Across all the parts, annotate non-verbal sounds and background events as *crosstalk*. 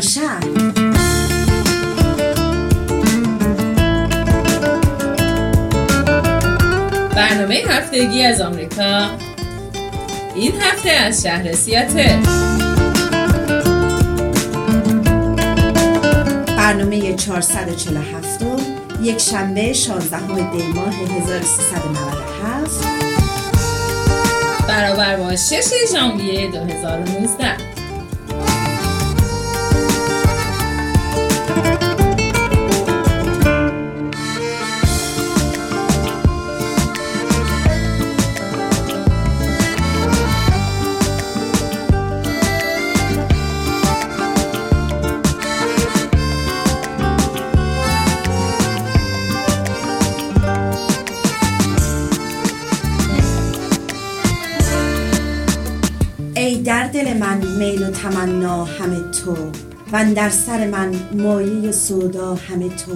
شهر برنامه هفتگی از آمریکا. این هفته از شهر سیاتل. برنامه 447 یک شنبه 16 دی ماه 1397 برابر با 6 ژانویه 2019 تمنا همه تو و در سر من مایه سودا همه تو.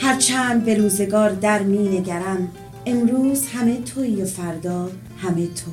هرچند به روزگار در می نگرم امروز همه توی و فردا همه تو.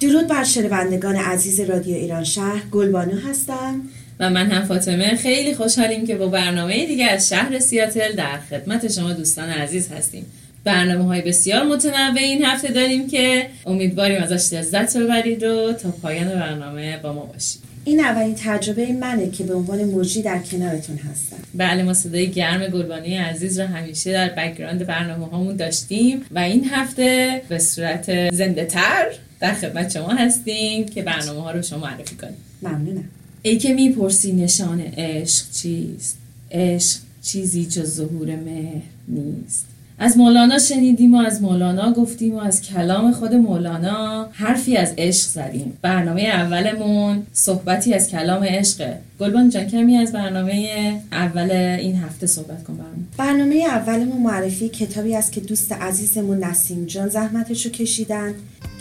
درود بر شنوندگان عزیز رادیو ایران شهر گلبانو هستم. و من هم فاطمه. خیلی خوشحالیم که با برنامه دیگه از شهر سیاتل در خدمت شما دوستان عزیز هستیم. برنامه های بسیار متنوع این هفته داریم که امیدواریم ازش لذت ببرید و تا پایان برنامه با ما باشید. این اولین تجربه منه که به عنوان مجری در کنارتون هستم. بله ما صدای گرم گلبان عزیز رو همیشه در background برنامه هامون داشتیم و این هفته به صورت زنده تر در خدمت شما هستیم که برنامه ها رو شما معرفی کنیم. ممنونم. ای که می‌پرسی نشان عشق چیست؟ عشق چیزی جز ظهور مهر نیست. از مولانا شنیدیم و از مولانا گفتیم و از کلام خود مولانا حرفی از عشق زدیم. برنامه اولمون صحبتی از کلام عشقه گلبان جان کمی از برنامه اول این هفته صحبت کن برنامه برنامه اولمون معرفی کتابی است که دوست عزیزمون نسیم جان زحمتش رو کشیدن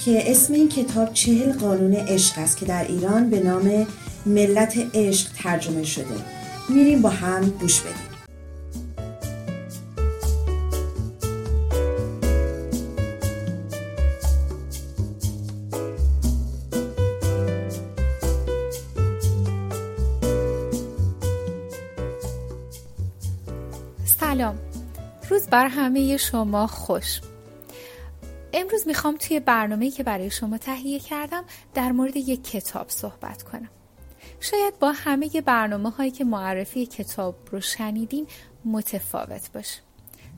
که اسم این کتاب چهل قانون عشق است که در ایران به نام ملت عشق ترجمه شده. میریم با هم گوش بدیم. روز بر همه شما خوش. امروز می‌خوام توی برنامه که برای شما تهیه کردم در مورد یک کتاب صحبت کنم. شاید با همه برنامه هایی که معرفی کتاب رو شنیدین متفاوت باشه.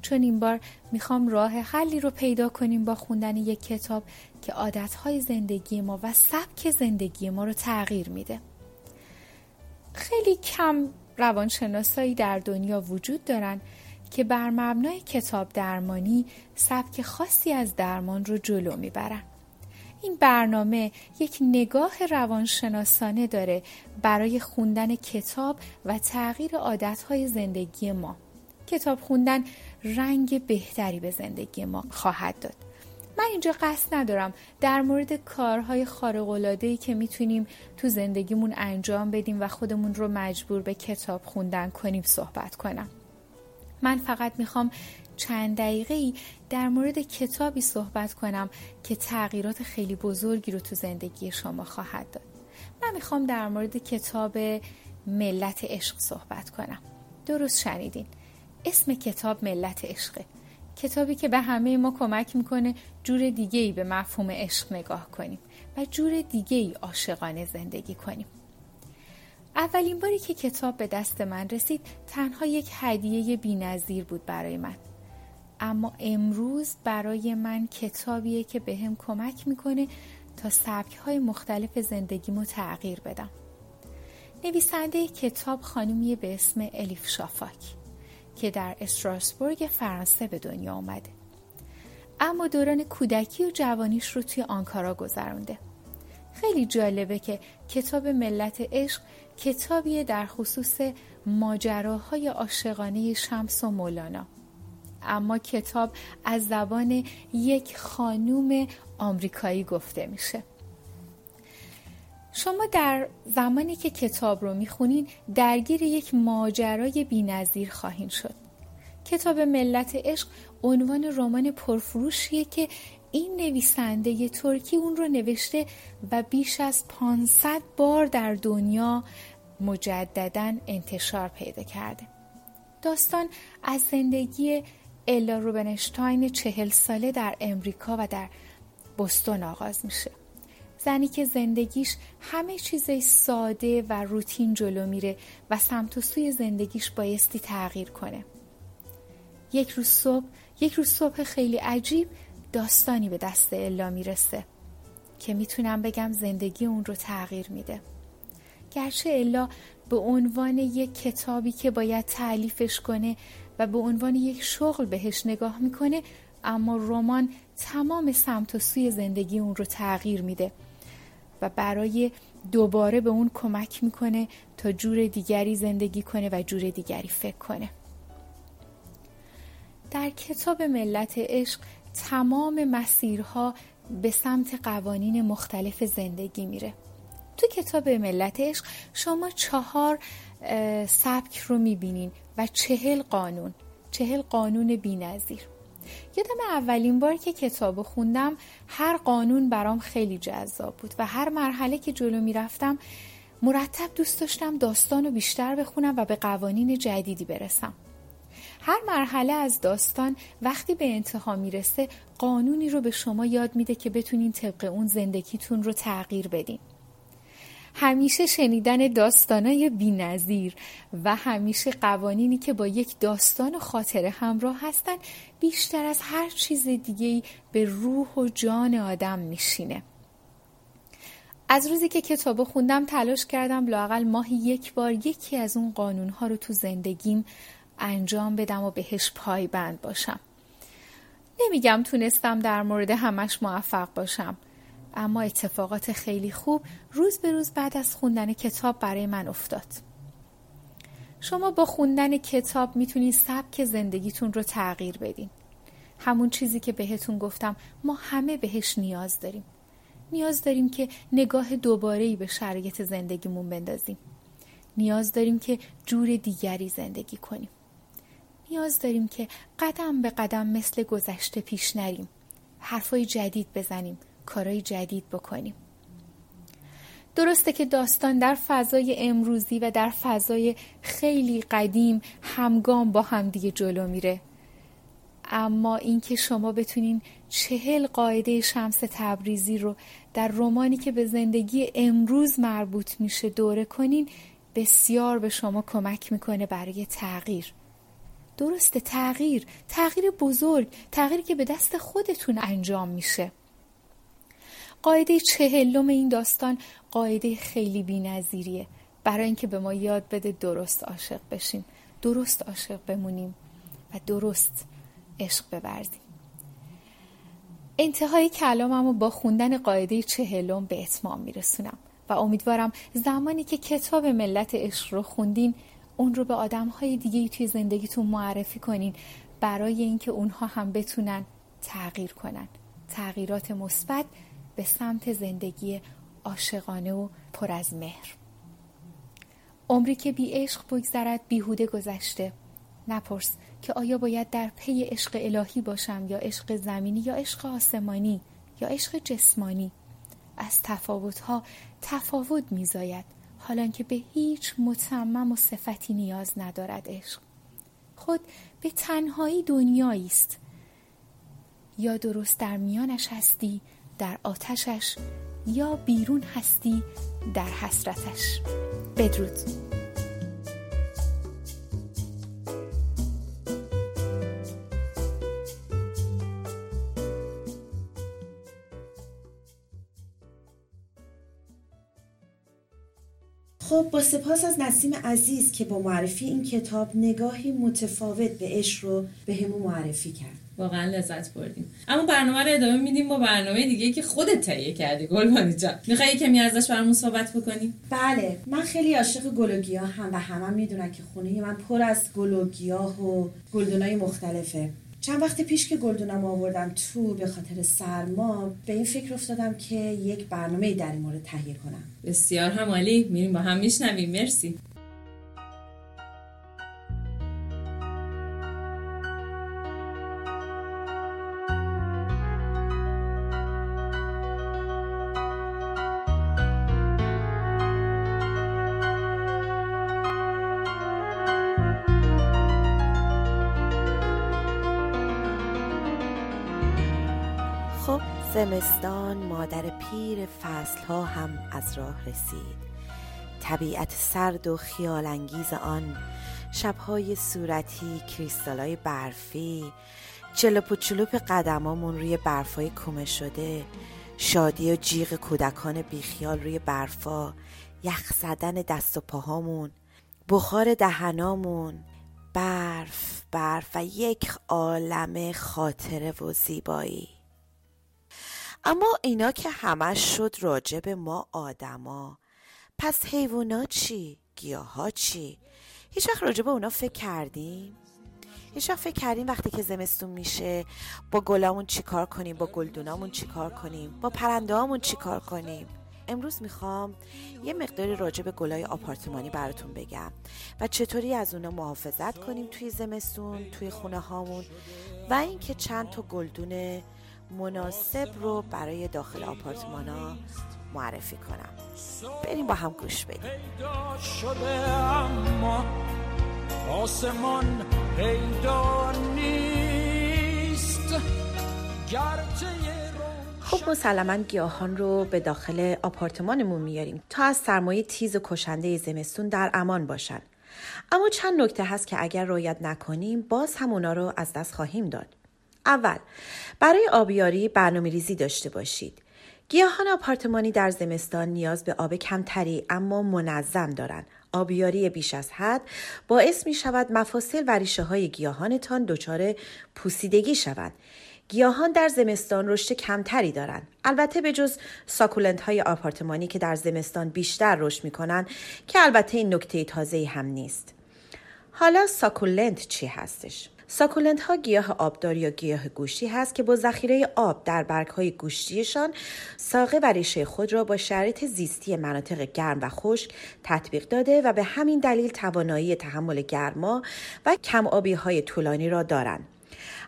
چون این بار می‌خوام راه حلی رو پیدا کنیم با خوندن یک کتاب که عادتهای زندگی ما و سبک زندگی ما رو تغییر میده. خیلی کم روانشناسایی در دنیا وجود دارن که بر مبنای کتاب درمانی سبک خاصی از درمان رو جلو می‌برن. این برنامه یک نگاه روانشناسانه داره برای خوندن کتاب و تغییر عادتهای زندگی ما. کتاب خوندن رنگ بهتری به زندگی ما خواهد داد. من اینجا قصد ندارم در مورد کارهای خارق‌العاده‌ای که می‌تونیم تو زندگیمون انجام بدیم و خودمون رو مجبور به کتاب خوندن کنیم صحبت کنم. من فقط می‌خوام چند دقیقه ای در مورد کتابی صحبت کنم که تغییرات خیلی بزرگی رو تو زندگی شما خواهد داد. من می‌خوام در مورد کتاب ملت عشق صحبت کنم. درست شنیدین. اسم کتاب ملت عشقه. کتابی که به همه ما کمک می‌کنه جور دیگه ای به مفهوم عشق نگاه کنیم و جور دیگه ای عاشقانه زندگی کنیم. اولین باری که کتاب به دست من رسید تنها یک هدیه بینظیر بود برای من. اما امروز برای من کتابیه که به هم کمک می‌کنه تا سبک های مختلف زندگیمو تغییر بدم. نویسنده کتاب خانمیه به اسم الیف شافاک که در استراسبورگ فرانسه به دنیا آمده اما دوران کودکی و جوانیش رو توی آنکارا گذرانده خیلی جالبه که کتاب ملت عشق کتابی در خصوص ماجراهای عاشقانه شمس و مولانا. اما کتاب از زبان یک خانوم آمریکایی گفته میشه. شما در زمانی که کتاب رو می‌خونین درگیر یک ماجرای بینظیر خواهید شد. کتاب ملت عشق عنوان رمان پرفروشیه که این نویسنده ترکی اون رو نوشته و بیش از 500 بار در دنیا مجددا انتشار پیدا کرده. داستان از زندگی الا روبنشتاین چهل ساله در امریکا و در بستون آغاز میشه. زنی که زندگیش همه چیز ساده و روتین جلو میره و سمت و سوی زندگیش بایستی تغییر کنه. یک روز صبح یک روز صبح خیلی عجیب داستانی به دست الا می‌رسه که می‌تونم بگم زندگی اون رو تغییر میده. گرچه الا به عنوان یک کتابی که باید تعلیفش کنه و به عنوان یک شغل بهش نگاه می‌کنه اما رمان تمام سمت و سوی زندگی اون رو تغییر میده و برای دوباره به اون کمک می‌کنه تا جور دیگری زندگی کنه و جور دیگری فکر کنه. در کتاب ملت عشق تمام مسیرها به سمت قوانین مختلف زندگی میره تو کتاب ملت عشق شما چهار سبک رو می‌بینین و چهل قانون چهل قانون بی نظیر. یادم اولین بار که کتاب خوندم هر قانون برام خیلی جذاب بود و هر مرحله که جلو می‌رفتم مرتب دوست داشتم داستان رو بیشتر بخونم و به قوانین جدیدی برسم هر مرحله از داستان وقتی به انتها می‌رسه قانونی رو به شما یاد میده که بتونین طبق اون زندگیتون رو تغییر بدین. همیشه شنیدن داستانای بینظیر و همیشه قوانینی که با یک داستان خاطره همراه هستن بیشتر از هر چیز دیگه به روح و جان آدم میشینه. از روزی که کتابو خوندم تلاش کردم لاقل ماهی یک بار یکی از اون قانونها رو تو زندگیم انجام بدم و بهش پایبند باشم. نمیگم تونستم در مورد همش موفق باشم اما اتفاقات خیلی خوب روز به روز بعد از خوندن کتاب برای من افتاد. شما با خوندن کتاب می‌تونید سبک زندگیتون رو تغییر بدین. همون چیزی که بهتون گفتم ما همه بهش نیاز داریم. نیاز داریم که نگاه دوباره به شرایط زندگیمون بندازیم. نیاز داریم که جور دیگری زندگی کنیم. نیاز داریم که قدم به قدم مثل گذشته پیش نریم. حرفای جدید بزنیم کارهای جدید بکنیم. درسته که داستان در فضای امروزی و در فضای خیلی قدیم همگام با همدیگه جلو میره. اما اینکه شما بتونین چهل قاعده شمس تبریزی رو در رومانی که به زندگی امروز مربوط میشه دوره کنین بسیار به شما کمک می‌کنه برای تغییر. درسته تغییر تغییر بزرگ تغییری که به دست خودتون انجام میشه. قاعده چهلم این داستان قاعده خیلی بینظیریه. برای اینکه به ما یاد بده درست عاشق بشیم درست عاشق بمونیم و درست عشق بورزیم. انتهای کلامم رو با خوندن قاعده چهلم به اتمام میرسونم و امیدوارم زمانی که کتاب ملت عشق رو خوندین اون رو به آدم های دیگه توی زندگیتون معرفی کنین. برای اینکه اونها هم بتونن تغییر کنن. تغییرات مثبت به سمت زندگی عاشقانه و پر از مهر. عمری که بی عشق بگذرد بیهوده گذشته. نپرس که آیا باید در پی عشق الهی باشم یا عشق زمینی یا عشق آسمانی یا عشق جسمانی. از تفاوتها تفاوت میزاید. حالا که به هیچ متمم و صفتی نیاز ندارد عشق. خود به تنهایی دنیایی است. یا درست در میانش هستی در آتشش یا بیرون هستی در حسرتش. بدرود. خب با سپاس از نسیم عزیز که با معرفی این کتاب نگاهی متفاوت به عشق رو به همون معرفی کرد. واقعا لذت بردیم. اما برنامه رو ادامه میدیم با برنامه دیگه که خودت تهیه کردی گلبانی جان. می‌خوای کمی ازش برامون صحبت بکنیم بله من خیلی عاشق گلوگیا هم و همه هم می‌دونن که خونه من پر از گلوگیاه و گلدونای مختلفه. چند وقت پیش که گلدونم آوردم تو به خاطر سرما به این فکر افتادم که یک برنامه در این مورد تهیه کنم. بسیار هم عالی. میریم با هم میشنویم. مرسی. زمستان مادر پیر فصل ها هم از راه رسید. طبیعت سرد و خیال انگیز آن شبهای صورتی کریستالای برفی چلوپ و چلوپ قدمامون روی برفای کومه شده شادی و جیغ کودکان بیخیال روی برفا یخ زدن دست و پاهامون بخار دهنامون برف برف و یک عالم خاطره و زیبایی. اما اینا که همش شد راجب ما آدما پس حیوانا چی؟ گیاها چی؟ هیچ وقت راجب اونا فکر کردیم؟ هیچ وقت فکر کردیم وقتی که زمستون میشه با گلامون چیکار کنیم با گلدونامون چیکار کنیم با پرنده چیکار کنیم امروز می‌خوام یه مقداری راجع به گلای آپارتمانی براتون بگم و چطوری از اونا محافظت کنیم توی زمستون توی خونه هامون و اینکه چند تا گلدون مناسب رو برای داخل آپارتمان ها معرفی کنم. بریم با هم گوش بدیم. آسمان پیدا نیست. خب مسلما گیاهان رو به داخل آپارتمانمون میاریم تا از سرمایه تیز و کشنده زمستون در امان باشن. اما چند نکته هست که اگر رعایت نکنیم باز هم اونا رو از دست خواهیم داد. اول برای آبیاری برنامه ریزی داشته باشید گیاهان آپارتمانی در زمستان نیاز به آب کمتری اما منظم دارند آبیاری بیش از حد باعث می شود مفاصل و ریشه های گیاهانتان دچار پوسیدگی شوند گیاهان در زمستان رشد کمتری دارند. البته به جز ساکولنت های آپارتمانی که در زمستان بیشتر رشد می کنند که البته این نکته تازه هم نیست. حالا ساکولنت چی هستش؟ ساکولنت ها گیاه آبدار یا گیاه گوشتی هست که با ذخیره آب در برگ های گوشتیشان ساقه و ریشه خود را با شرایط زیستی مناطق گرم و خشک تطبیق داده و به همین دلیل توانایی تحمل گرما و کم آبی های طولانی را دارند.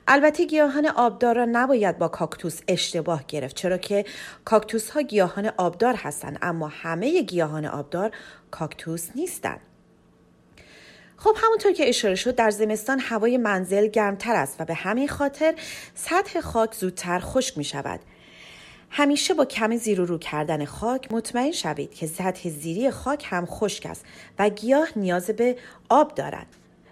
البته گیاهان آبدار را نباید با کاکتوس اشتباه گرفت چرا که کاکتوس ها گیاهان آبدار هستند اما همه گیاهان آبدار کاکتوس نیستند خب همونطور که اشاره شد در زمستان هوای منزل گرمتر است و به همین خاطر سطح خاک زودتر خشک می شود. همیشه با کم زیر و رو کردن خاک مطمئن شوید که سطح زیری خاک هم خشک است و گیاه نیاز به آب دارد.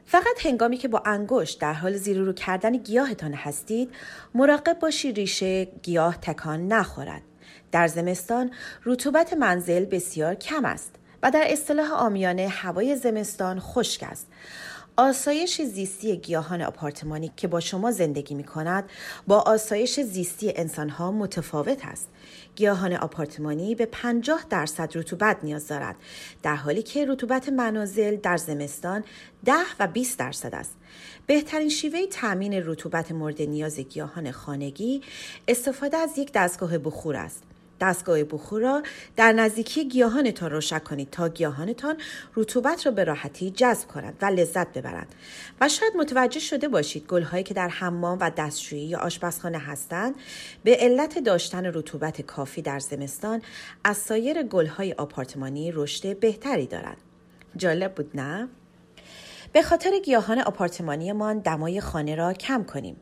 فقط هنگامی که با انگشت در حال زیر رو کردن گیاهتان هستید مراقب باشید ریشه گیاه تکان نخورد. در زمستان رطوبت منزل بسیار کم است. و در اصطلاح آمیانه هوای زمستان خشک است. آسایش زیستی گیاهان آپارتمانی که با شما زندگی می کند با آسایش زیستی انسان ها متفاوت است. گیاهان آپارتمانی به 50 درصد رطوبت نیاز دارد در حالی که رطوبت منازل در زمستان 10 و 20 درصد است. بهترین شیوه تأمین رطوبت مورد نیاز گیاهان خانگی استفاده از یک دستگاه بخور است. دستگاه بخور را در نزدیکی گیاهانتان روشن کنید تا گیاهانتان رطوبت را به راحتی جذب کنند و لذت ببرند. و شاید متوجه شده باشید گلهایی که در حمام و دستشویی یا آشپزخانه هستند به علت داشتن رطوبت کافی در زمستان از سایر گلهای آپارتمانی رشد بهتری دارند. جالب بود نه؟ به خاطر گیاهان آپارتمانیمان دمای خانه را کم کنیم.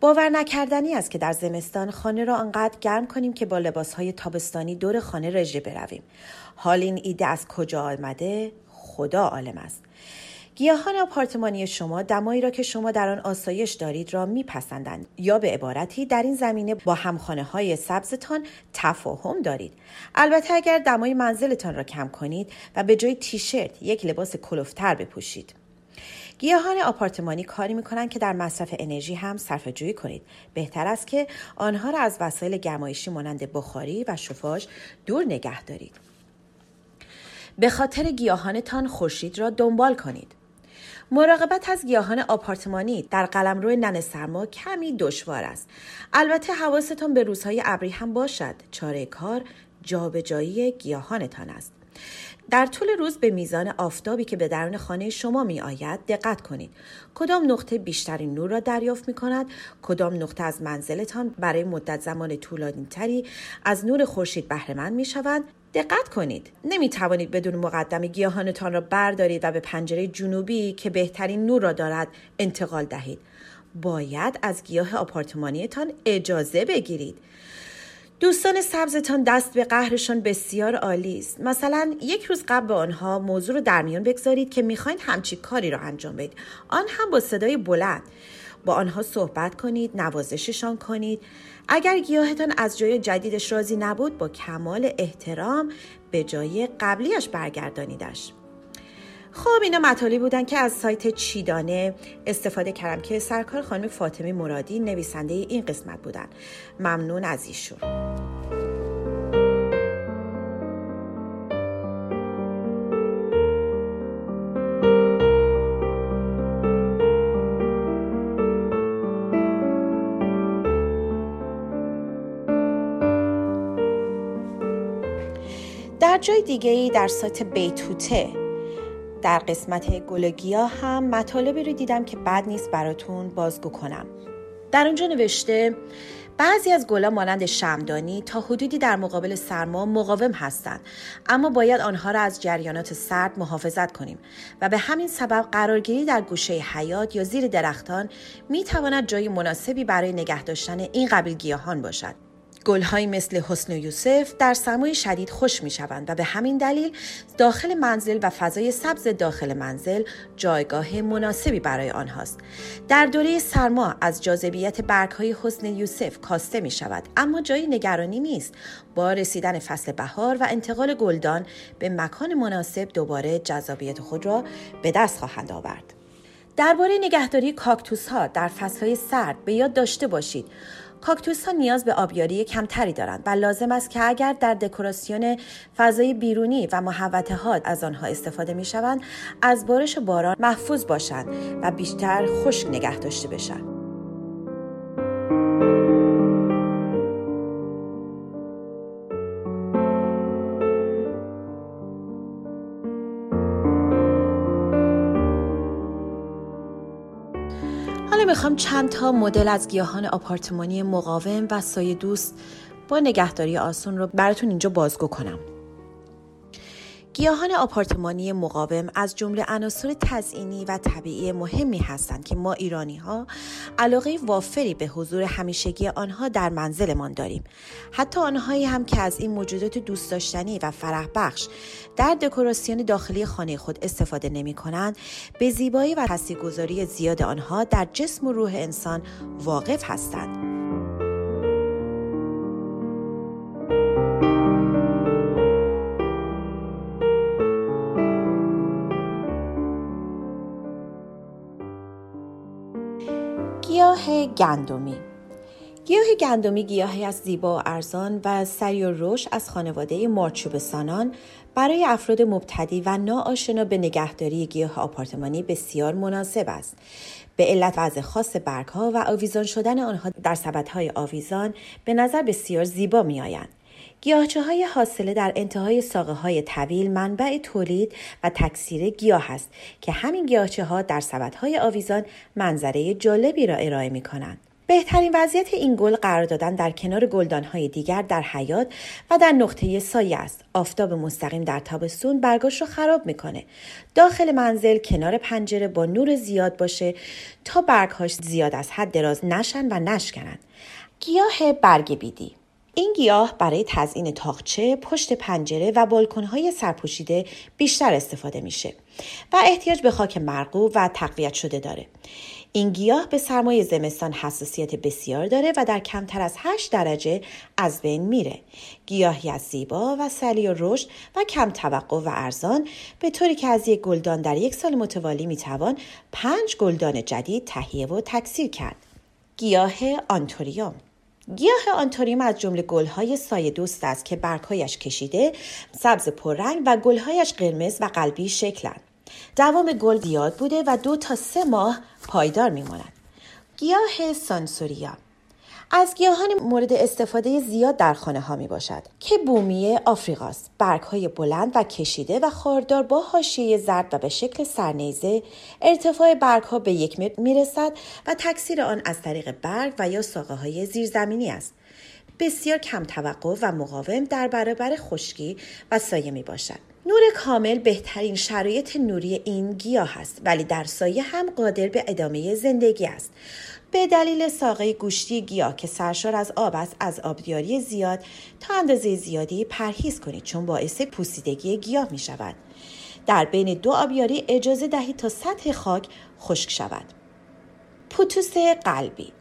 باور نکردنی است که در زمستان خانه را آنقدر گرم کنیم که با لباسهای تابستانی دور خانه رژه برویم. حال این ایده از کجا آمده؟ خدا عالم است. گیاهان آپارتمانی شما دمایی را که شما در آن آسایش دارید را میپسندند یا به عبارتی در این زمینه با همخانه های سبزتان تفاهم دارید. البته اگر دمای منزلتان را کم کنید و به جای تیشرت یک لباس کلوفتر بپوشید. گیاهان آپارتمانی کاری می‌کنند که در مصرف انرژی هم صرفه جویی کنید. بهتر است که آنها را از وسایل گرمایشی مانند بخاری و شفاژ دور نگه دارید. به خاطر گیاهانتان خورشید را دنبال کنید. مراقبت از گیاهان آپارتمانی در قلمرو نن سرما کمی دشوار است. البته حواستان به روزهای ابری هم باشد. چاره کار جابجایی گیاهانتان است. در طول روز به میزان آفتابی که به درون خانه شما می آید دقت کنید. کدام نقطه بیشترین نور را دریافت می کند؟ کدام نقطه از منزلتان برای مدت زمان طولانی تری از نور خورشید بهرهمند می شوند؟ دقت کنید نمی توانید بدون مقدم گیاهانتان را بردارید و به پنجره جنوبی که بهترین نور را دارد انتقال دهید باید از گیاه آپارتمانیتان اجازه بگیرید دوستان سبزتان دست به قهرشان بسیار عالی است. مثلا یک روز قبل به آنها موضوع رو در میان بگذارید که می‌خواین همچی کاری را انجام بدید. آن هم با صدای بلند. با آنها صحبت کنید نوازششان کنید. اگر گیاهتان از جای جدیدش راضی نبود با کمال احترام به جای قبلیش برگردانیدش. خب اینا مطالی بودن که از سایت چیدانه استفاده کردم که سرکار خانم فاطمه مرادی نویسنده این قسمت بودن. ممنون از ایشون. در جای دیگه ای در سایت بیتوته در قسمت گلگیا هم مطالبی رو دیدم که بد نیست براتون بازگو کنم. در اونجا نوشته بعضی از گلا مانند شمدانی تا حدودی در مقابل سرما مقاوم هستند اما باید آنها را از جریانات سرد محافظت کنیم و به همین سبب قرارگیری در گوشه حیات یا زیر درختان می تواند جای مناسبی برای نگه داشتن این قبیل گیاهان باشد. گلهایی مثل حسن و یوسف در سرمای شدید خوش می شوند و به همین دلیل داخل منزل و فضای سبز داخل منزل جایگاه مناسبی برای آنهاست. در دوره سرما از جاذبیت برگ های حسن یوسف کاسته می شود اما جای نگرانی نیست. با رسیدن فصل بهار و انتقال گلدان به مکان مناسب دوباره جذابیت خود را به دست خواهند آورد. درباره نگهداری کاکتوس ها در فصلهای سرد به یاد داشته باشید کاکتوس ها نیاز به آبیاری کمتری دارند و لازم است که اگر در دکوراسیون فضای بیرونی و محوطه ها از آنها استفاده می شوند از بارش باران محفوظ باشند و بیشتر خشک نگه داشته بشن. می‌خوام چند تا مدل از گیاهان آپارتمانی مقاوم و سایه دوست با نگهداری آسون رو براتون اینجا بازگو کنم. گیاهان آپارتمانی مقاوم از جمله عناصر تزئینی و طبیعی مهمی هستند که ما ایرانی ها علاقه وافری به حضور همیشگی آنها در منزلمان داریم. حتی آنهایی هم که از این موجودات دوست داشتنی و فرح بخش در دکوراسیون داخلی خانه خود استفاده نمی کنند به زیبایی و تاثیرگذاری زیاد آنها در جسم و روح انسان واقف هستند. گیاه گندمی گیاه گندمی گیاهی از زیبا و ارزان و سری و روش از خانواده مارچوب سانان برای افراد مبتدی و ناآشنا به نگهداری گیاه آپارتمانی بسیار مناسب است. به علت وضع خاص برگها و آویزان شدن آنها در سبدهای آویزان به نظر بسیار زیبا می آیند. گیاهچه های حاصله در انتهای ساقه های طویل منبع تولید و تکثیر گیاه است که همین گیاهچه ها در های آویزان منظره جالبی را ارائه می کنند. بهترین وضعیت این گل قرار دادن در کنار های دیگر در حیات و در نقطه سایه است. آفتاب مستقیم در تابستون برگاش رو خراب می‌کنه. داخل منزل کنار پنجره با نور زیاد باشه تا برگهاش زیاد از حد دراز نشن و نشکنن. گیاه برگ بیدی این گیاه برای تزیین تاخچه، پشت پنجره و بالکنهای سرپوشیده بیشتر استفاده میشه و احتیاج به خاک مرغوب و تقویت شده داره. این گیاه به سرمایه زمستان حساسیت بسیار داره و در کمتر از 8 درجه از بین میره. گیاهی از زیبا و سریع الرشد و کم توقع و ارزان به طوری که از یک گلدان در یک سال متوالی می‌توان پنج گلدان جدید تهیه و تکثیر کرد. گیاه آنتوریوم گیاه آنتوریوم از جمله گلهای سایه دوست است که برگهایش کشیده سبز پررنگ و گلهایش قرمز و قلبی شکلند. دوام گل زیاد بوده و دو تا سه ماه پایدار میمانند گیاه سانسوریا. از گیاهان مورد استفاده زیاد در خانه ها می باشد که بومی آفریقاست. برگ های بلند و کشیده و خاردار با حاشیه زرد و به شکل سرنیزه ارتفاع برگ ها به یک متر می رسد و تکثیر آن از طریق برگ و یا ساقه های زیرزمینی است. بسیار کم توقع و مقاوم در برابر خشکی و سایه می باشد نور کامل بهترین شرایط نوری این گیاه است ولی در سایه هم قادر به ادامه زندگی است. به دلیل ساقه گوشتی گیاه که سرشار از آب است از آبیاری زیاد تا اندازه زیادی پرهیز کنید چون باعث پوسیدگی گیاه می شود. در بین دو آبیاری اجازه دهید تا سطح خاک خشک شود. پوتوس قلبی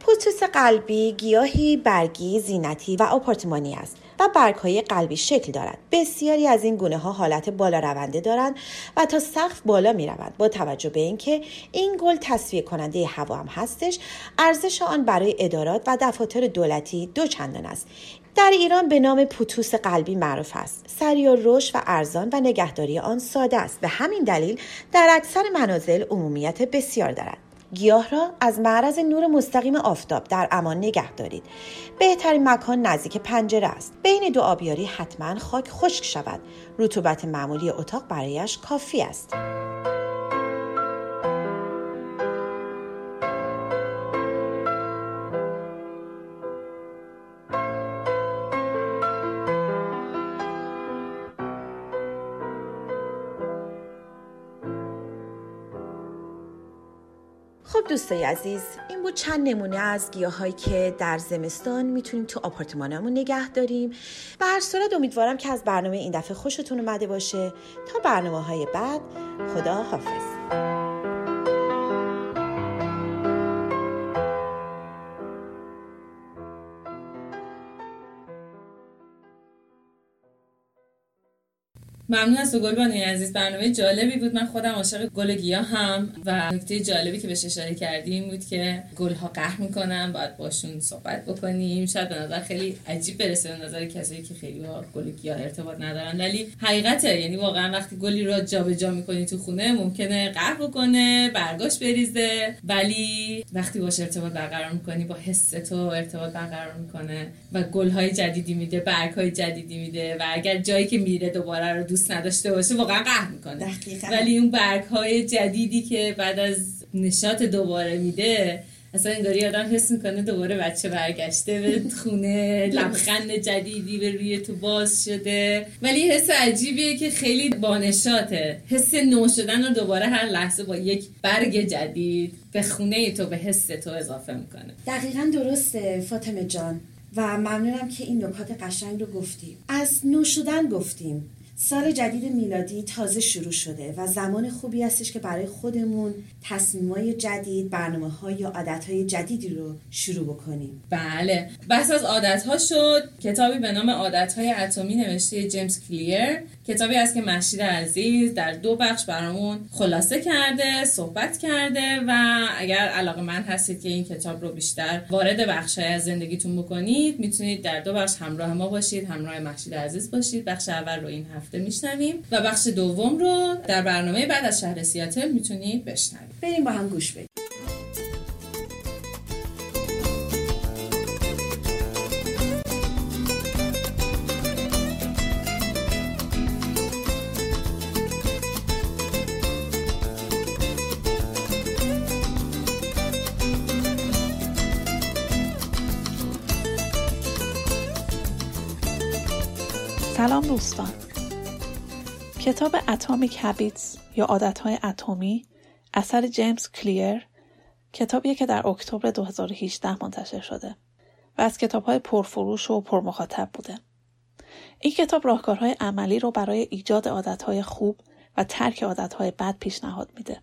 پوتوس قلبی گیاهی برگی زینتی و آپارتمانی است و برگهای قلبی شکل دارد بسیاری از این گونه ها حالت بالا رونده دارند و تا سقف بالا می روند با توجه به اینکه این گل تصفیه کننده هوا هم هستش ارزش آن برای ادارات و دفاتر دولتی دو چندان است. در ایران به نام پوتوس قلبی معروف است. سریع و روش و ارزان و نگهداری آن ساده است. به همین دلیل در اکثر منازل عمومیت بسیار دارد. گیاه را از معرض نور مستقیم آفتاب در امان نگه دارید. بهترین مکان نزدیک پنجره است. بین دو آبیاری حتما خاک خشک شود. رطوبت معمولی اتاق برایش کافی است. خب دوستای عزیز این بود چند نمونه از گیاهایی که در زمستان می‌تونیم تو آپارتمانمون نگه داریم به هر صورت امیدوارم که از برنامه این دفعه خوشتون اومده باشه. تا برنامه های بعد خدا حافظ ممنون از تو عزیز. برنامه جالبی بود. من خودم عاشق گل گیاه هم و نکته جالبی که بهش اشاره کردیم بود که گل ها قهر می‌کنن. باید باشون صحبت بکنیم. شاید به نظر خیلی عجیب برسه به نظر کسایی که خیلی با گل گیاه ارتباط ندارن. ولی حقیقته. یعنی واقعا وقتی گلی رو جابجا می‌کنی تو خونه ممکنه قهر بکنه برگاش بریزه. ولی وقتی باش ارتباط برقرار می‌کنی با حس تو ارتباط برقرار می‌کنه و گل های جدیدی میده برگ های جدیدی میده و اگر جایی که میره دوباره رو نداشته باشه واقعا قهر می‌کنه. ولی اون برگ های جدیدی که بعد از نشات دوباره میده اصلا انگاری آدم حس می‌کنه دوباره بچه برگشته به خونه *laughs* لبخند جدیدی به روی تو باز شده. ولی حس عجیبیه که خیلی بانشاته حس نو شدن رو دوباره هر لحظه با یک برگ جدید به خونه تو به حس تو اضافه می‌کنه. دقیقا درسته فاطمه جان. و ممنونم که این نکات قشنگ رو گفتیم از نو شدن گفتیم. سال جدید میلادی تازه شروع شده و زمان خوبی هستش که برای خودمون تصمیمای جدید برنامه های یا عادت های جدیدی رو شروع بکنیم. بله. بحث از عادت ها شد. کتابی به نام عادت های اتمی نوشته جیمز کلیر. کتابی است که مشید عزیز در دو بخش برامون خلاصه کرده صحبت کرده و اگر علاقه من هستید که این کتاب رو بیشتر وارد بخش های از زندگیتون بکنید می‌تونید در دو بخش همراه ما باشید همراه مشید عزیز باشید. بخش اول رو این هفته میشنویم و بخش دوم رو در برنامه بعد از شهر سیاتل می‌تونید بشنوید. بریم با هم گوش بدیم. سلام دوستان کتاب اتمیک هابیتس یا عادتهای اتمی اثر جیمز کلیر کتابیه که در اکتبر 2018 منتشر شده و از کتابهای پرفروش و پرمخاطب بوده. این کتاب راهکارهای عملی رو برای ایجاد عادتهای خوب و ترک عادتهای بد پیشنهاد میده.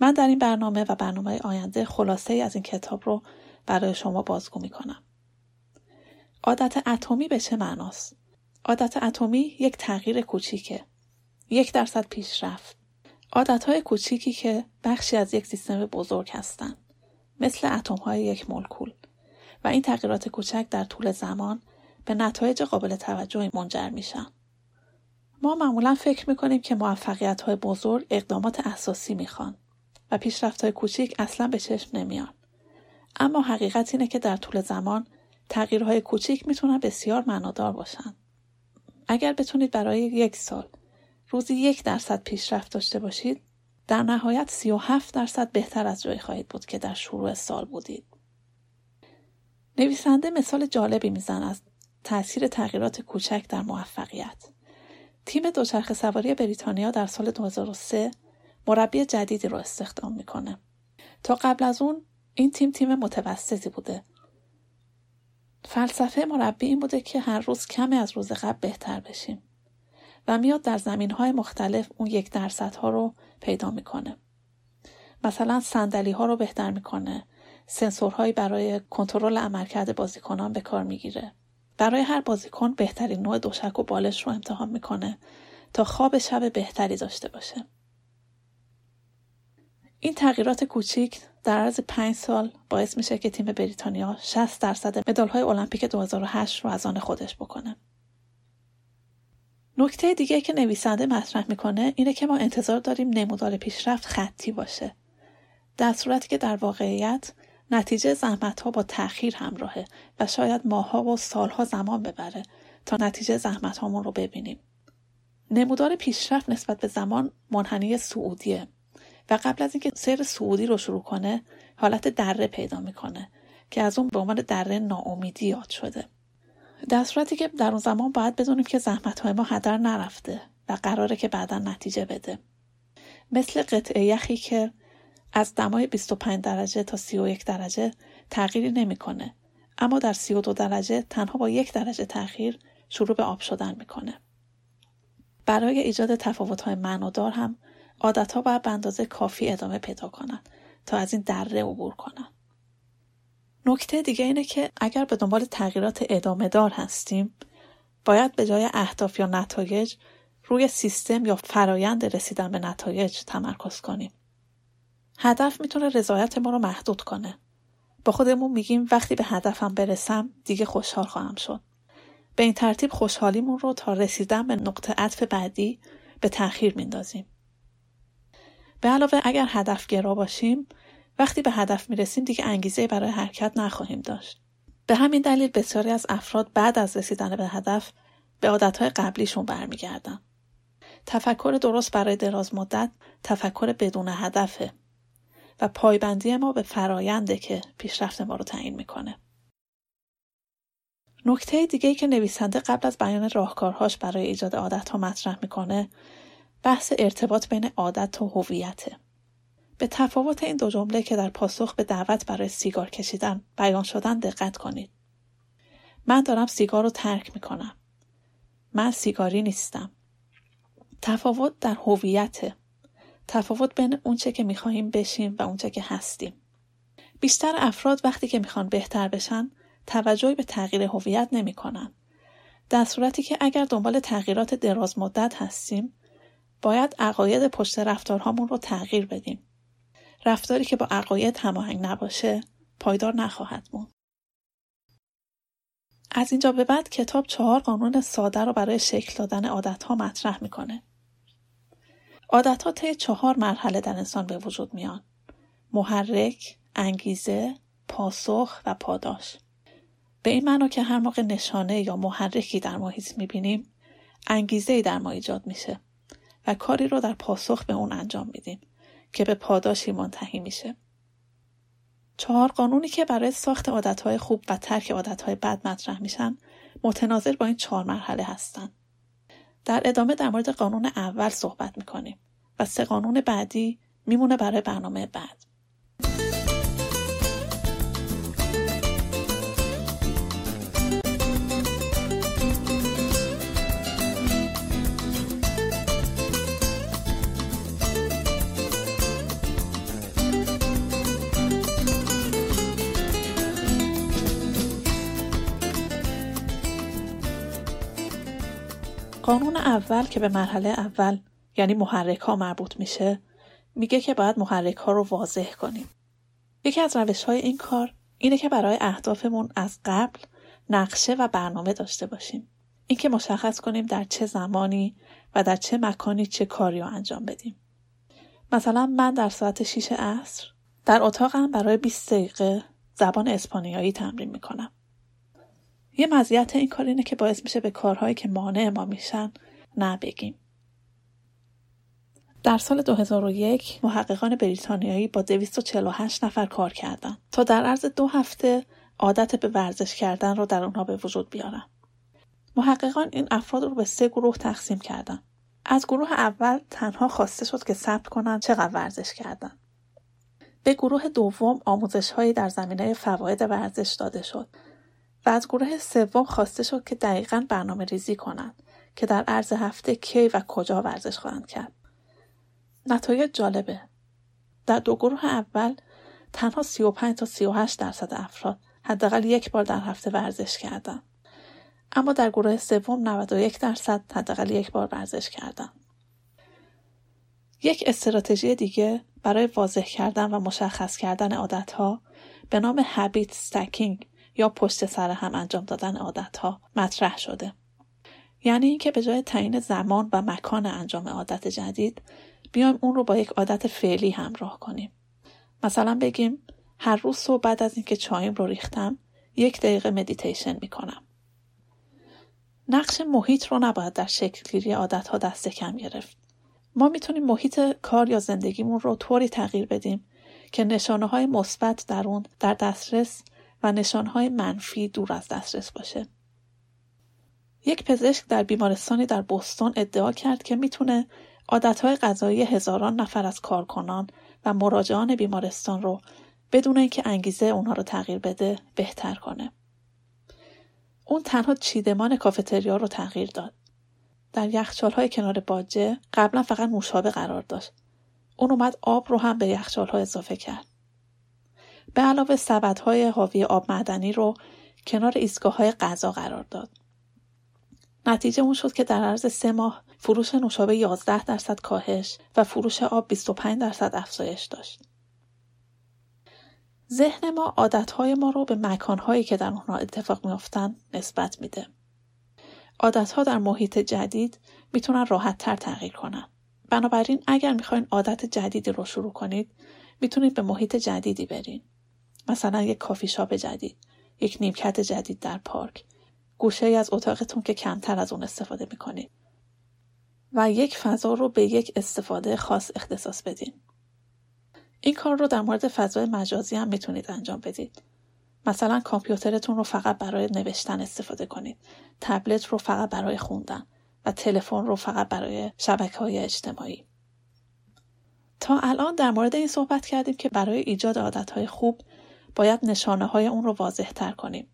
من در این برنامه و برنامه آینده خلاصه ای از این کتاب رو برای شما بازگو می‌کنم. عادت اتمی به چه معناست؟ عادت اتمی یک تغییر کوچیکه. یک درصد پیشرفت. عادتهای کوچیکی که بخشی از یک سیستم بزرگ هستند مثل های یک مولکول. و این تغییرات کوچک در طول زمان به نتایج قابل توجهی منجر میشن. ما معمولا فکر می‌کنیم که موفقیت های بزرگ اقدامات اساسی می‌خوان و پیشرفت های کوچیک اصلا به چشم نمیان. اما حقیقت اینه که در طول زمان تغییرهای کوچیک می‌تونن بسیار معنادار باشن. اگر بتونید برای یک سال روزی یک درصد پیشرفت داشته باشید در نهایت سی و هفت درصد بهتر از جایی خواهید بود که در شروع سال بودید. نویسنده مثال جالبی میزن از تاثیر تغییرات کوچک در موفقیت. تیم دوچرخه سواری بریتانیا در سال 2003 مربی جدیدی رو استخدام می‌کنه. تا قبل از اون این تیم تیم متوسطی بوده فلسفه مربی این بوده که هر روز کمی از روز قبل بهتر بشیم و میاد در زمین های مختلف اون یک درصد ها رو پیدا می‌کنه. مثلا صندلی ها رو بهتر می‌کنه. سنسورهایی برای کنترل عملکرد بازیکنان به کار می‌گیره. برای هر بازیکن بهترین نوع دوشک و بالش رو امتحان می‌کنه تا خواب شب بهتری داشته باشه. این تغییرات کوچیک در عرض پنج سال باعث میشه که تیم بریتانیا 60 درصد مدال های المپیک 2008 رو از آن خودش بکنه. نکته دیگه که نویسنده مطرح می‌کنه اینه که ما انتظار داریم نمودار پیشرفت خطی باشه. در صورتی که در واقعیت نتیجه زحمت ها با تأخیر همراهه و شاید ماها و سالها زمان ببره تا نتیجه زحمت هامون رو ببینیم. نمودار پیشرفت نسبت به زمان منحنی سعودیه و قبل از اینکه سیر سعودی رو شروع کنه حالت دره پیدا می‌کنه که از اون به عنوان دره ناامیدی یاد شده. در صورتی که در اون زمان باید بدونیم که زحمت های ما هدر نرفته و قراره که بعدا نتیجه بده. مثل قطعه یخی که از دمای 25 درجه تا 31 درجه تغییری نمی‌کنه اما در 32 درجه تنها با یک درجه تاخیر شروع به آب شدن می‌کنه. برای ایجاد تفاوت های معنادار هم عادتها باید به اندازه کافی ادامه پیدا کنند تا از این دره عبور کنند. نکته دیگه اینه که اگر به دنبال تغییرات ادامه دار هستیم باید به جای اهداف یا نتایج روی سیستم یا فرایند رسیدن به نتایج تمرکز کنیم. هدف می‌تونه رضایت ما رو محدود کنه. با خودمون میگیم وقتی به هدفم برسم دیگه خوشحال خواهم شد. به این ترتیب خوشحالیمون رو تا رسیدن به نقطه عطف بعدی به تأخیر میندازیم. به علاوه اگر هدفگرا باشیم وقتی به هدف می‌رسیم دیگه انگیزه برای حرکت نخواهیم داشت. به همین دلیل بسیاری از افراد بعد از رسیدن به هدف به عادتهای قبلیشون برمیگردن. تفکر درست برای دراز مدت تفکر بدون هدفه و پایبندی ما به فراینده که پیشرفت ما رو تعیین می‌کنه. نکته دیگه که نویسنده قبل از بیان راهکارهاش برای ایجاد عادتها مطرح می‌کنه بحث ارتباط بین عادت و هویته به تفاوت این دو جمله که در پاسخ به دعوت برای سیگار کشیدن بیان شدن دقت کنید. من دارم سیگار رو ترک می‌کنم. من سیگاری نیستم. تفاوت در هویت. تفاوت بین اونچه که می‌خواهیم بشیم و اونچه که هستیم. بیشتر افراد وقتی که می‌خوان بهتر بشن توجهی به تغییر هویت نمی‌کنن. در صورتی که اگر دنبال تغییرات دراز مدت هستیم باید عقاید پشت رفتارهامون رو تغییر بدیم. رفتاری که با عقاید هماهنگ نباشه پایدار نخواهد موند. از اینجا به بعد کتاب چهار قانون ساده رو برای شکل دادن عادتها مطرح می‌کنه. عادتها طی چهار مرحله در انسان به وجود میان. محرک، انگیزه، پاسخ و پاداش. به این معنا که هر موقع نشانه یا محرکی در محیط می‌بینیم انگیزه در ما ایجاد میشه و کاری رو در پاسخ به اون انجام میدیم که به پاداشی منتهی میشه. چهار قانونی که برای ساخت عادتهای خوب و ترک عادتهای بد مطرح میشن متناظر با این چهار مرحله هستند. در ادامه در مورد قانون اول صحبت می‌کنیم و سه قانون بعدی میمونه برای برنامه بعد. قانون اول که به مرحله اول یعنی محرک ها مربوط میشه میگه که باید محرک ها رو واضح کنیم. یکی از روش های این کار اینه که برای اهدافمون از قبل نقشه و برنامه داشته باشیم. اینکه مشخص کنیم در چه زمانی و در چه مکانی چه کاری رو انجام بدیم. مثلا من در ساعت 6 عصر در اتاقم برای 20 دقیقه زبان اسپانیایی تمرین می‌کنم. یه مزیت این کار اینه که باعث میشه به کارهایی که مانع ما میشن نبگیم. در سال 2001 محققان بریتانیایی با 248 نفر کار کردند تا در عرض دو هفته عادت به ورزش کردن رو در اونها به وجود بیارن. محققان این افراد رو به سه گروه تقسیم کردن. از گروه اول تنها خواسته شد که ثبت کنن چقدر ورزش کردن. به گروه دوم آموزش هایی در زمینه فواید ورزش داده شد و از گروه سوم خواسته شد که دقیقا برنامه ریزی کنند که در عرض هفته کی و کجا ورزش خواهند کرد. نتایج جالبه. در دو گروه اول تنها 35 تا 38 درصد افراد حداقل یک بار در هفته ورزش کردند. اما در گروه سوم 91 درصد حداقل یک بار ورزش کردند. یک استراتژی دیگه برای واضح کردن و مشخص کردن عادتها به نام habit stacking یا پشت سر هم انجام دادن عادتها مطرح شده. یعنی اینکه به جای تعیین زمان و مکان انجام عادت جدید بیایم اون رو با یک عادت فعلی همراه کنیم. مثلا بگیم هر روز صبح بعد از اینکه چایم رو ریختم یک دقیقه مدیتیشن می‌کنم. نقش محیط رو نباید در شکلگیری عادت ها دست کم گرفت. ما می‌تونیم محیط کار یا زندگیمون رو طوری تغییر بدیم که نشانه های مثبت در اون در دسترس و نشانه های منفی دور از دسترس باشه. یک پزشک در بیمارستانی در بوستون ادعا کرد که می‌تونه عادتهای غذایی هزاران نفر از کارکنان و مراجعان بیمارستان رو بدون اینکه انگیزه اونها رو تغییر بده بهتر کنه. اون تنها چیدمان کافتریا رو تغییر داد. در یخچال های کنار باجه قبلا فقط نوشابه قرار داشت. اون اومد آب رو هم به یخچال ها اضافه کرد. به علاوه های حاوی آب معدنی رو کنار ایستگاه های غذا قرار داد. نتیجه اون شد که در عرض سه ماه فروش نوشابه 11 درصد کاهش و فروش آب 25 درصد افزایش داشت. ذهن ما عادتهای ما رو به مکانهایی که در اونها اتفاق میافتند نسبت میده. عادتها در محیط جدید می‌تونن راحت تر تغییر کنن. بنابراین اگر می‌خواین عادت جدیدی رو شروع کنید می‌تونید به محیط جدیدی برین. مثلا یک کافی شاپ جدید، یک نیمکت جدید در پارک، گوشه ای از اتاقتون که کمتر از اون استفاده می‌کنید. و یک فضا رو به یک استفاده خاص اختصاص بدین. این کار رو در مورد فضای مجازی هم می‌تونید انجام بدید. مثلا کامپیوترتون رو فقط برای نوشتن استفاده کنید. تبلت رو فقط برای خوندن و تلفن رو فقط برای شبکه های اجتماعی. تا الان در مورد این صحبت کردیم که برای ایجاد عادتهای خوب باید نشانه های اون رو واضح تر کنیم.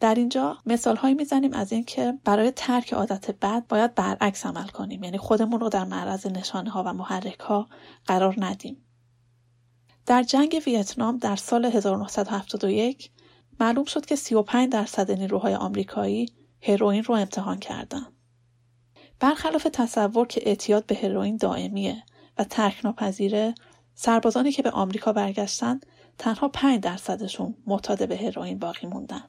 در اینجا مثال هایی می‌زنیم از اینکه برای ترک عادت بد باید برعکس عمل کنیم یعنی خودمون رو در معرض نشانه ها و محرک ها قرار ندیم. در جنگ ویتنام در سال 1971 معلوم شد که 35 درصد نیروهای آمریکایی هروئین رو امتحان کردند. برخلاف تصور که اعتیاد به هروئین دائمیه و ترک ناپذیره سربازانی که به آمریکا برگشتن تنها 5 درصدشون معتاد به هروئین باقی موندن.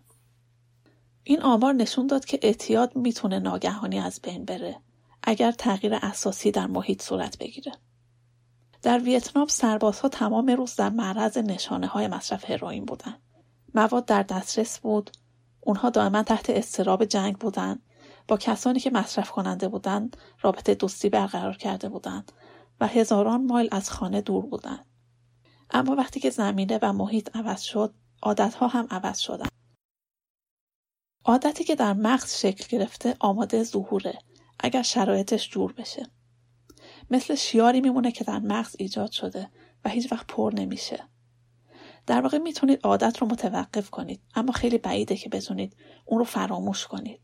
این آمار نشون داد که اعتیاد می‌تونه ناگهانی از بین بره اگر تغییر اساسی در محیط صورت بگیره. در ویتنام سربازها تمام روز در معرض نشانه های مصرف هروئین بودند. مواد در دسترس بود اونها دائما تحت استراب جنگ بودند با کسانی که مصرف کننده بودند رابطه دوستی برقرار کرده بودند و هزاران مایل از خانه دور بودند اما وقتی که زمینه و محیط عوض شد عادتها هم عوض شدند عادتی که در مغز شکل گرفته آماده ظهوره اگر شرایطش جور بشه. مثل شیاری میمونه که در مغز ایجاد شده و هیچ وقت پر نمیشه. در واقع می‌تونید عادت رو متوقف کنید اما خیلی بعیده که بتونید اون رو فراموش کنید.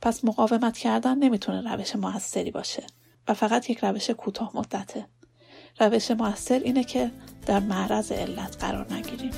پس مقاومت کردن نمی‌تونه روش موثری باشه و فقط یک روش کوتاه مدته. روش موثر اینه که در معرض علت قرار نگیریم.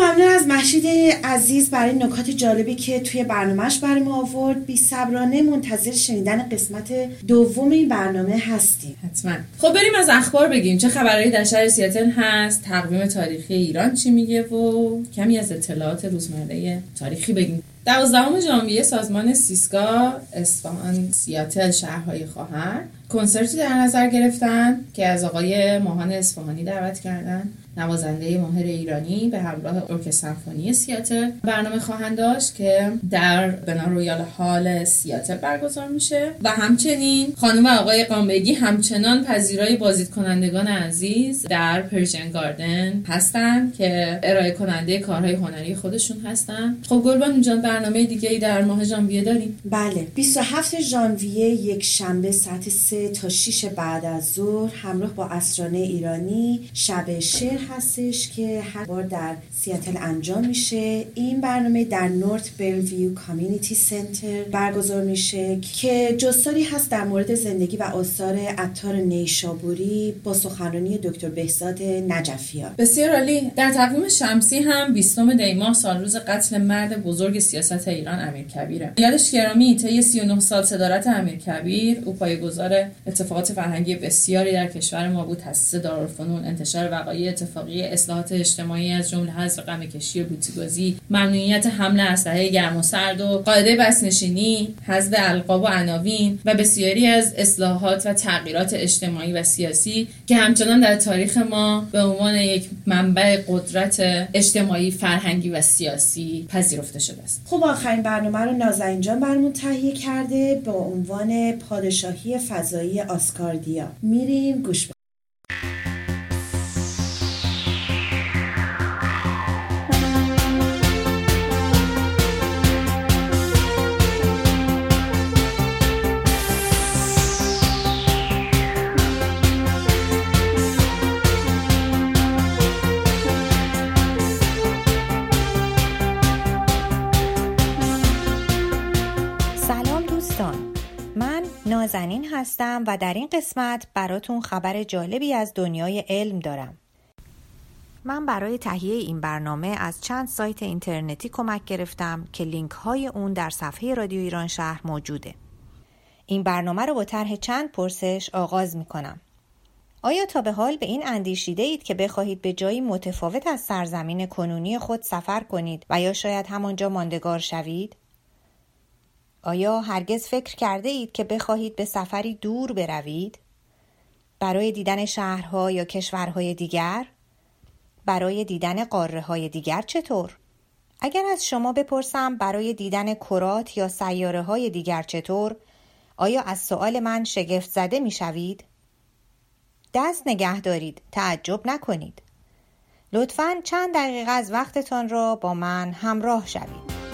ممنون از محشید عزیز برای نکات جالبی که توی برنامهش برای ما آورد. بی صبرانه منتظر شنیدن قسمت دوم این برنامه هستیم. حتما. خب بریم از اخبار بگیم. چه خبرهایی در شهر سیاتل هست؟ تقویم تاریخی ایران چی میگه و کمی از اطلاعات روزمره تاریخی بگیم. دوازدهم ژانویه سازمان سیسکا اصفهان سیاتل شهرهای خواهر کنسرتی در نظر گرفتن که از آقای ماهان اصفهانی دعوت کردن. نوازنده ماهر ایرانی به همراه ارکستر سمفونی سیاتل برنامه خواهند داشت که در Benaroya Hall سیاتل برگزار میشه. و همچنین خانم آقای قامبگی همچنان پذیرای بازدید کنندگان عزیز در Persian Garden هستن که ارائه کننده کارهای هنری خودشون هستن خب گلبان جان برنامه دیگه ای در ماه ژانویه داریم. بله 27 ژانویه یک شنبه ساعت 3 تا 6 بعد از ظهر همراه با عصرانه ایرانی شب شعر هستش که هر بار در سیاتل انجام میشه. این برنامه در North Bellevue Community Center برگزار میشه که جستاری هست در مورد زندگی و آثار عطار نیشابوری با سخنرانی دکتر بهزاد نجفیان. بسیار عالی. در تقویم شمسی هم 20 دی ماه سال روز قتل مرد بزرگ سیاست ایران امیر کبیره. یادش گرامی طی 39 سال صدارت امیر کبیر او پایه‌گذار اتفاقات فرهنگی بسیاری در کشور ما بود تاسیس دارالفنون انتشار وقایع اتفاقی اصلاحات اجتماعی از جمله حذف غم کشی و بوتیگازی ممنوعیت حمل اسلحه گرم و سرد و قاعده بسنشینی حذف القاب و عناوین و بسیاری از اصلاحات و تغییرات اجتماعی و سیاسی که همچنان در تاریخ ما به عنوان یک منبع قدرت اجتماعی فرهنگی و سیاسی پذیرفته شده است. خب آخرین برنامه رو نازنین جان برامون تهیه کرده با عنوان پادشاهی فضایی آسکاردیا. میریم گوش نازنین هستم و در این قسمت براتون خبر جالبی از دنیای علم دارم. من برای تهیه این برنامه از چند سایت اینترنتی کمک گرفتم که لینک های اون در صفحه رادیو ایران شهر موجوده. این برنامه رو با طرح چند پرسش آغاز می کنم. آیا تا به حال به این اندیشیده اید که بخواهید به جایی متفاوت از سرزمین کنونی خود سفر کنید و یا شاید همانجا ماندگار شوید؟ آیا هرگز فکر کرده اید که بخواهید به سفری دور بروید؟ برای دیدن شهرها یا کشورهای دیگر؟ برای دیدن قاره های دیگر چطور؟ اگر از شما بپرسم برای دیدن کرات یا سیاره های دیگر چطور؟ آیا از سوال من شگفت زده می شوید؟ دست نگه دارید تعجب نکنید لطفا چند دقیقه از وقتتان را با من همراه شوید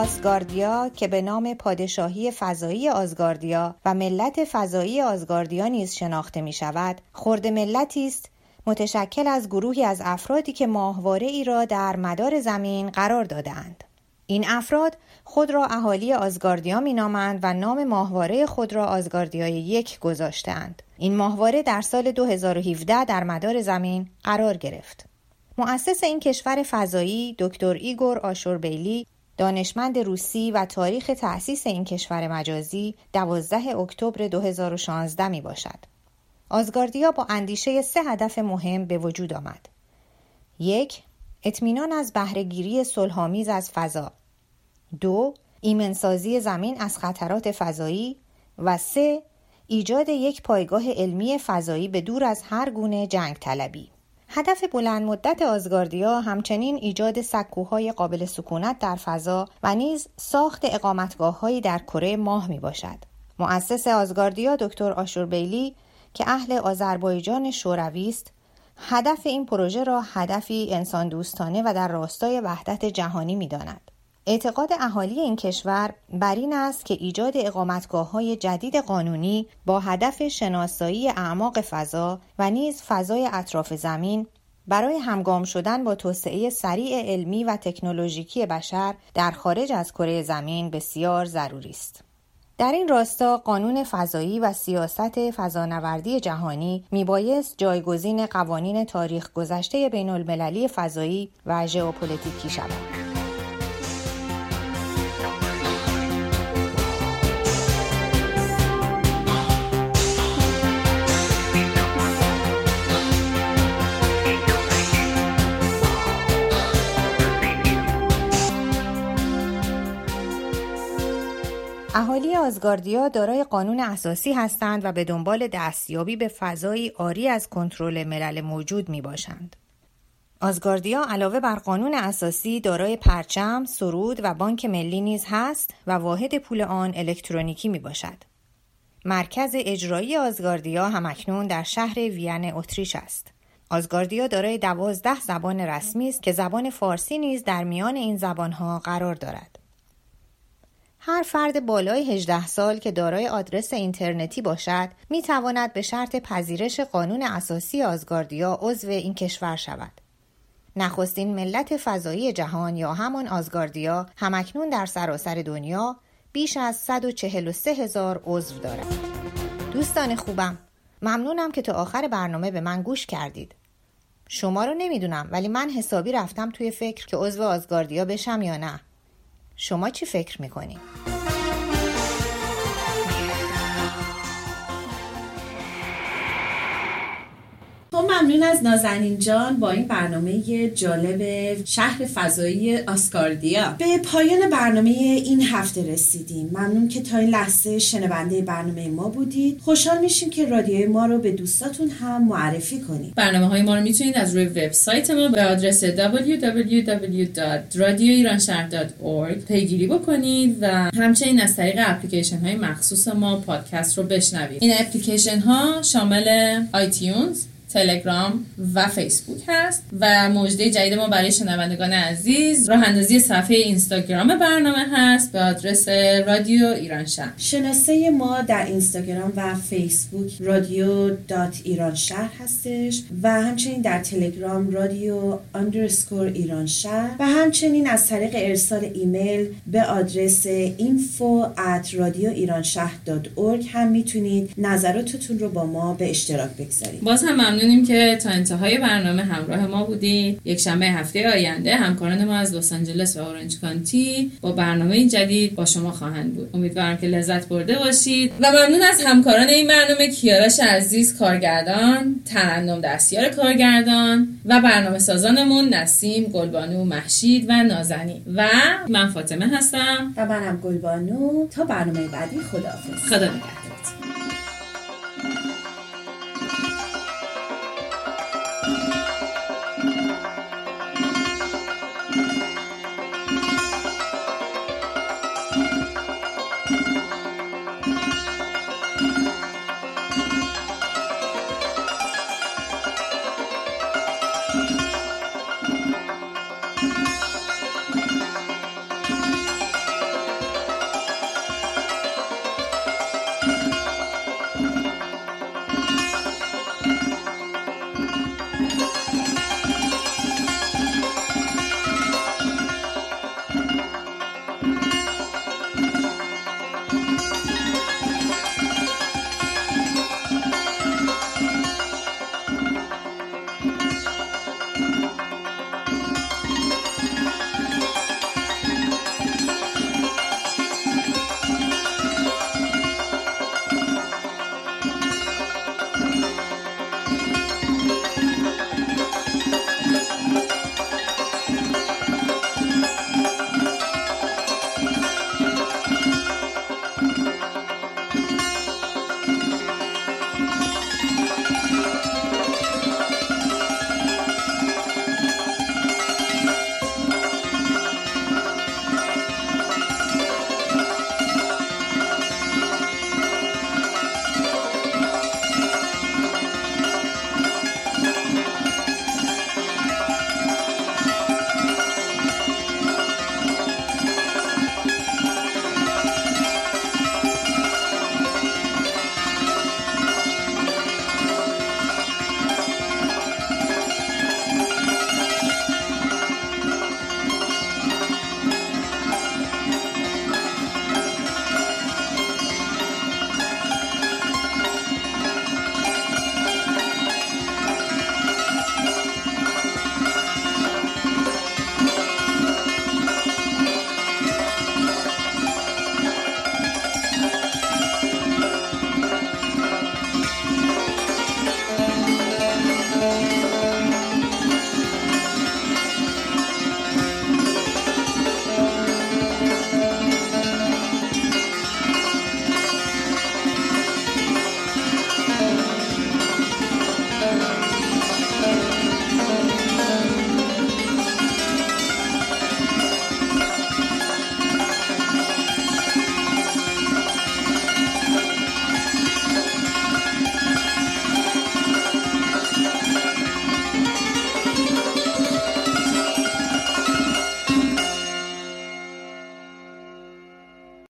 آسگاردیا که به نام پادشاهی فضایی آزگاردیا و ملت فضایی آزگاردیا نیز شناخته می شود خورد ملتی است متشکل از گروهی از افرادی که ماهواره ای را در مدار زمین قرار دادهاند. این افراد خود را اهالی آزگاردیا می نامند و نام ماهواره خود را آزگاردیای یک گذاشتهاند. این ماهواره در سال 2017 در مدار زمین قرار گرفت. مؤسس این کشور فضایی دکتر ایگور آشوربیلی دانشمند روسی و تاریخ تأسیس این کشور مجازی 12 اکتبر 2016 می باشد. آزگاردیا با اندیشه سه هدف مهم به وجود آمد. یک، اطمینان از بهرهگیری صلحآمیز از فضا. دو، ایمنسازی زمین از خطرات فضایی و سه، ایجاد یک پایگاه علمی فضایی به دور از هر گونه جنگ طلبی. هدف بلند مدت آزگاردیا همچنین ایجاد سکوهای قابل سکونت در فضا و نیز ساخت اقامتگاه در کره ماه می باشد. مؤسس آزگاردیا دکتر آشور بیلی که اهل آذربایجان شوروی است هدف این پروژه را هدفی انسان دوستانه و در راستای وحدت جهانی می داند. اعتقاد اهالی این کشور بر این است که ایجاد اقامتگاه های جدید قانونی با هدف شناسایی اعماق فضا و نیز فضای اطراف زمین برای همگام شدن با توسعه سریع علمی و تکنولوژیکی بشر در خارج از کره زمین بسیار ضروری است. در این راستا قانون فضایی و سیاست فضانوردی جهانی میبایست جایگزین قوانین تاریخ گذشته بین المللی فضایی و ژئوپلیتیکی شود. آزگاردیا دارای قانون اساسی هستند و به دنبال دستیابی به فضایی آری از کنترل ملل موجود می باشند. آزگاردیا علاوه بر قانون اساسی دارای پرچم، سرود و بانک ملی نیز هست و واحد پول آن الکترونیکی می باشد. مرکز اجرایی آزگاردیا همکنون در شهر وین اتریش است. آزگاردیا دارای دوازده زبان رسمی است که زبان فارسی نیز در میان این زبانها قرار دارد. هر فرد بالای 18 سال که دارای آدرس اینترنتی باشد می تواند به شرط پذیرش قانون اساسی آزگاردیا عضو این کشور شود. نخستین ملت فضایی جهان یا همان آزگاردیا همکنون در سراسر دنیا بیش از 143 هزار عضو دارد. دوستان خوبم ممنونم که تا آخر برنامه به من گوش کردید. شما رو نمی‌دونم ولی من حسابی رفتم توی فکر که عضو آزگاردیا بشم یا نه. شما چی فکر می‌کنید؟ خب ممنون از نازنین جان با این برنامه جالب شهر فضایی آسکاردیا. به پایان برنامه این هفته رسیدیم. ممنون که تا این لحظه شنونده برنامه ما بودید. خوشحال میشیم که رادیوی ما رو به دوستاتون هم معرفی کنید. برنامه های ما رو می‌تونید از روی وبسایت ما به آدرس www.radioiranshahr.org پیگیری بکنید و همچنین از طریق اپلیکیشن های مخصوص ما پادکست رو بشنوید. این اپلیکیشن ها شامل آیتیونز تلگرام و فیسبوک هست و مژده جدید ما برای شنوندگان عزیز راه اندازی صفحه اینستاگرام برنامه هست به آدرس رادیو ایران شهر شناسه ما در اینستاگرام و فیسبوک رادیو dot ایران شهر هستش و همچنین در تلگرام رادیو underscore ایران شهر و همچنین از طریق ارسال ایمیل به آدرس info at رادیو ایران شهر هم می‌تونید نظراتتون رو با ما به اشتراک بگذارید. باز هم ممنون ممنونیم که تا انتهای برنامه همراه ما بودید یک شنبه هفته آینده همکاران ما از لس آنجلس و اورنج کانتی با برنامه جدید با شما خواهند بود. امیدوارم که لذت برده باشید و ممنون از همکاران این برنامه کیارش عزیز کارگردان ترنم دستیار کارگردان و برنامه سازانمون نسیم گلبانو محشید و نازنی و من فاطمه هستم. و منم گلبانو. تا برنامه بعدی خداحافظ. خدا نگهدار.